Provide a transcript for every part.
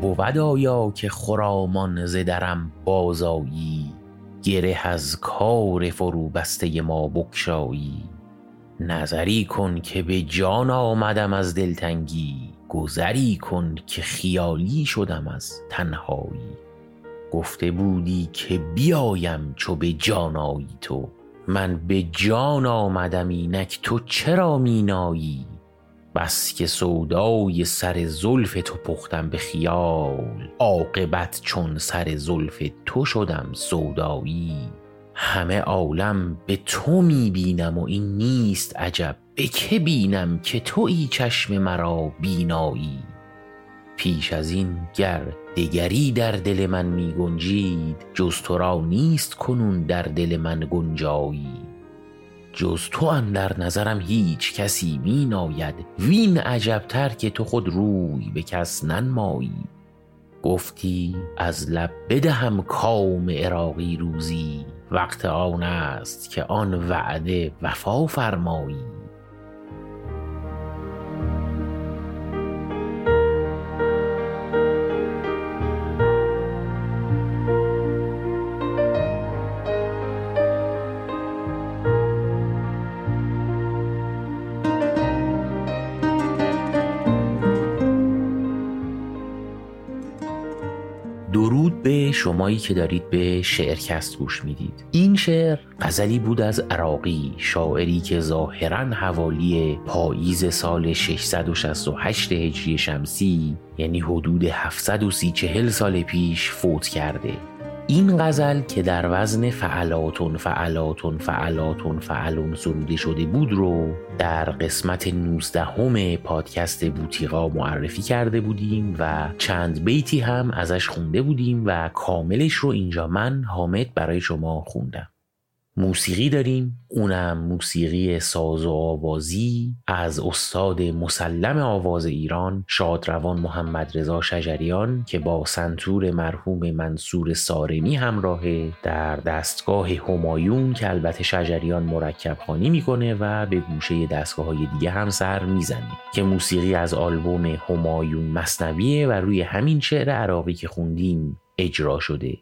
بود آیا که خرامان درم بازآیی؟ گره از کار فروبسته ما بگشایی. نظری کن که به جان آمدم از دلتنگی. گذری کن که خیالی شدم از تنهایی. گفته بودی که بیایم چو به جان آیی تو. من به جان آمدم اینک تو چرا می نایی بس که سودای سر زلف تو پختم به خیال. عاقبت چون سر زلف تو شدم سودایی. همه عالم به تو می بینم و این نیست عجب. به که بینم که تویی چشم مرا بینایی؟ پیش از این گر دگری در دل من می گنجید جز تو را نیست کنون در دل من گنجایی. جز تو اندر نظرم هیچ کسی می ناید وین عجبتر که تو خود روی به کس ننمایی. گفتی از لب بدهم کام عراقی روزی. وقت آن است که آن وعده وفا فرمایی. شمایی که دارید به شعرکست گوش می‌دید. این شعر غزلی بود از عراقی شاعری که ظاهرا حوالی پاییز سال 668 هجری شمسی یعنی حدود 730 چهل سال پیش فوت کرده. این غزل که در وزن فعلاتون فعلاتون فعلاتون فعلون سروده شده بود رو در قسمت 19 همه پادکست بوتیقا معرفی کرده بودیم و چند بیتی هم ازش خونده بودیم و کاملش رو اینجا من حامد برای شما خوندم. موسیقی داریم. اونم موسیقی ساز و آوازی از استاد مسلم آواز ایران شادروان محمد رضا شجریان که با سنتور مرحوم منصور سارمی همراهه در دستگاه همایون که البته شجریان مرکب خانی می‌کنه و به گوشه دستگاه های دیگه هم سر می‌زنه. که موسیقی از آلبوم همایون مصنویه و روی همین شعر عراقی که خوندیم اجرا شده.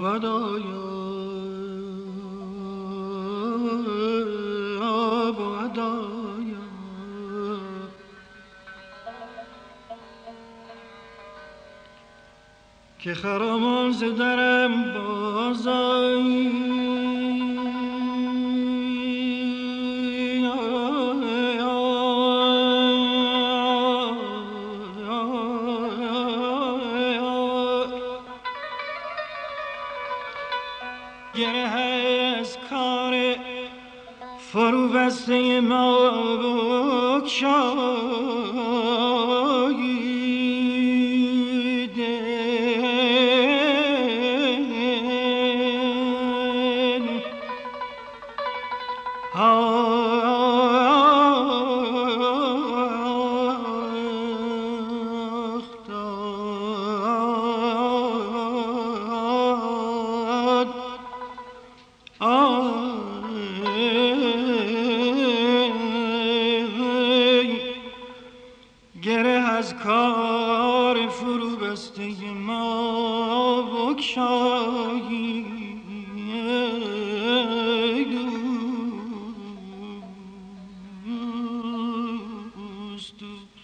بود که خرامان ز درم بازایی supposed to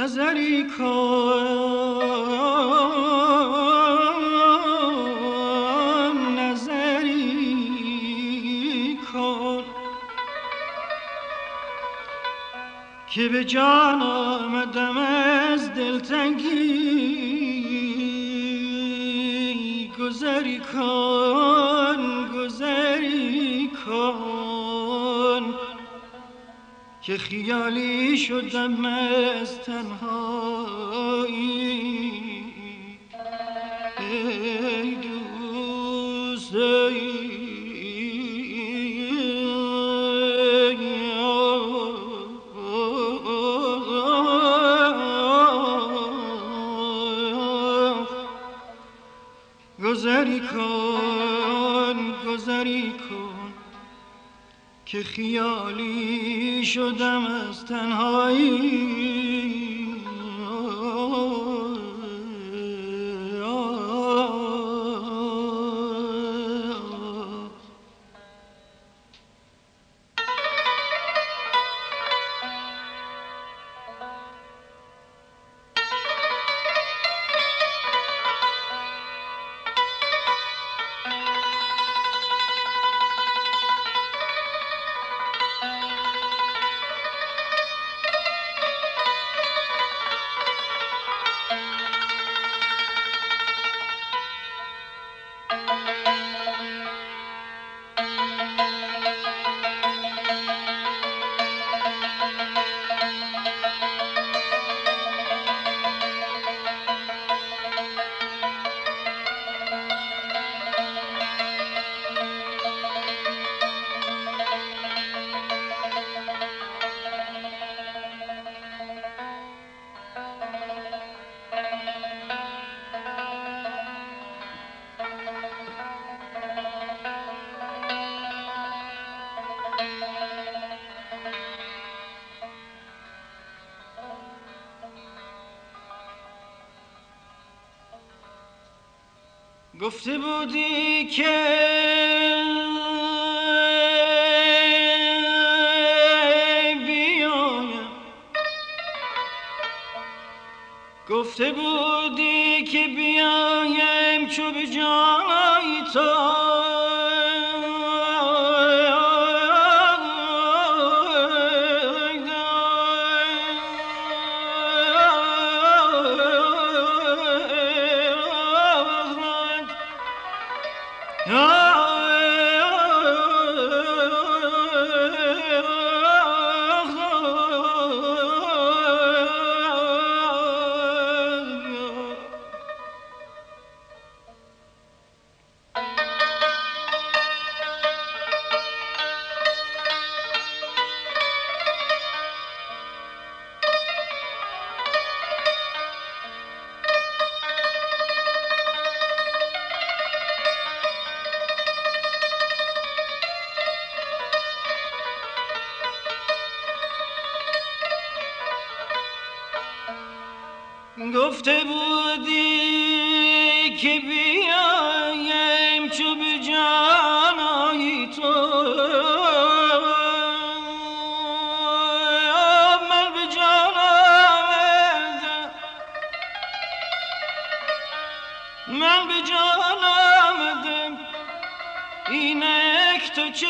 نظری کن نظری کن. که به جان آمدم از دلتنگی گذری کن. که خیالی شدم از تنهایی. ای دوست گذری کن گذری کن که خیالی شدم از تنهایی. گفته بودی که بیایم. گفته بودی که بیایم چو به جای تو اینک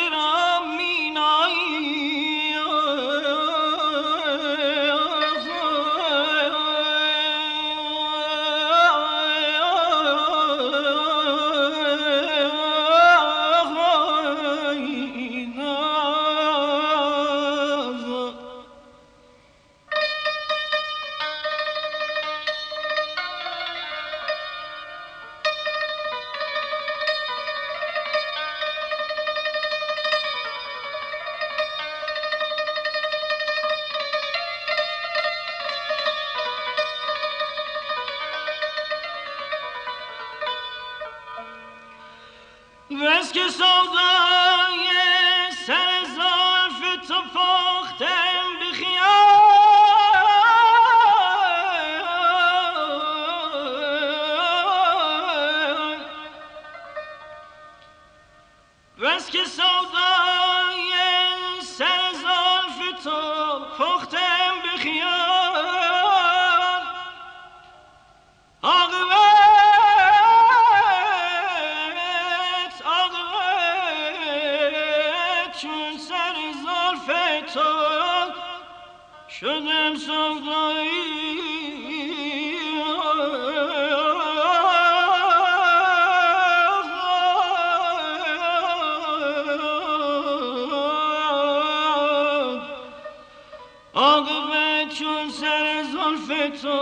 عاقبت چون سر زلف تو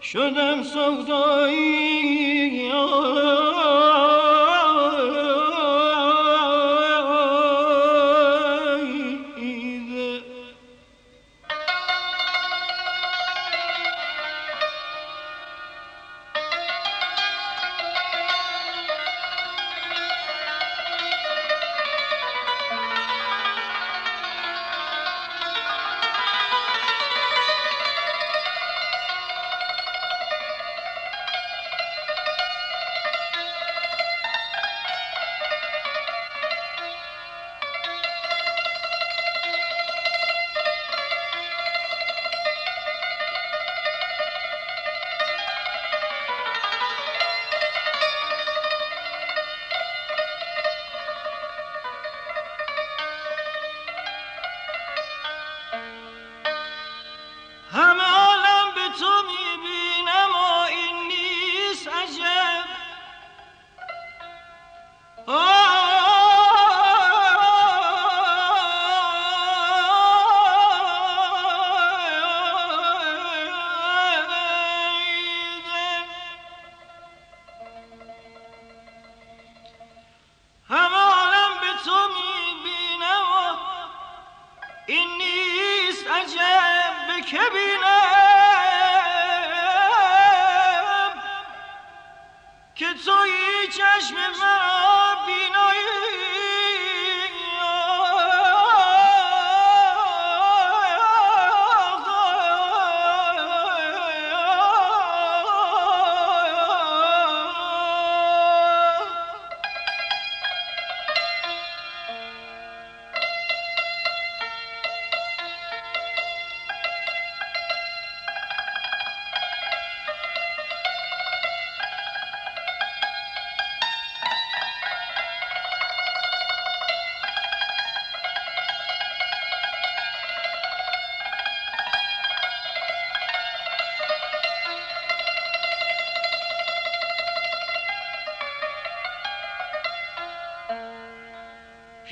شدم سودایی.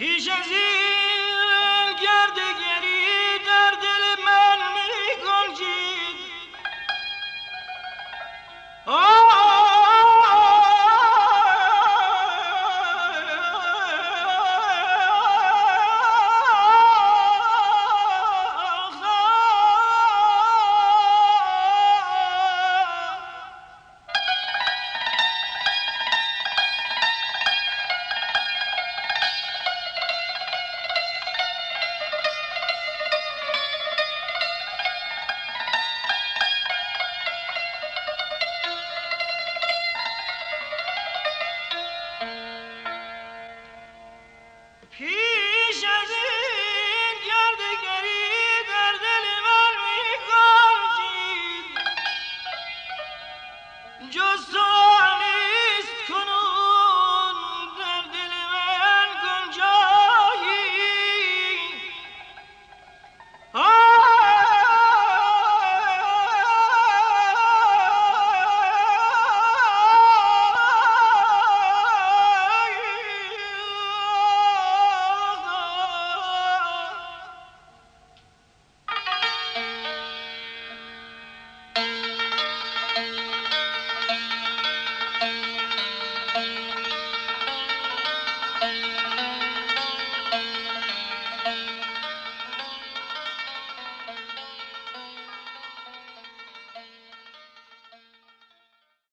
پیش از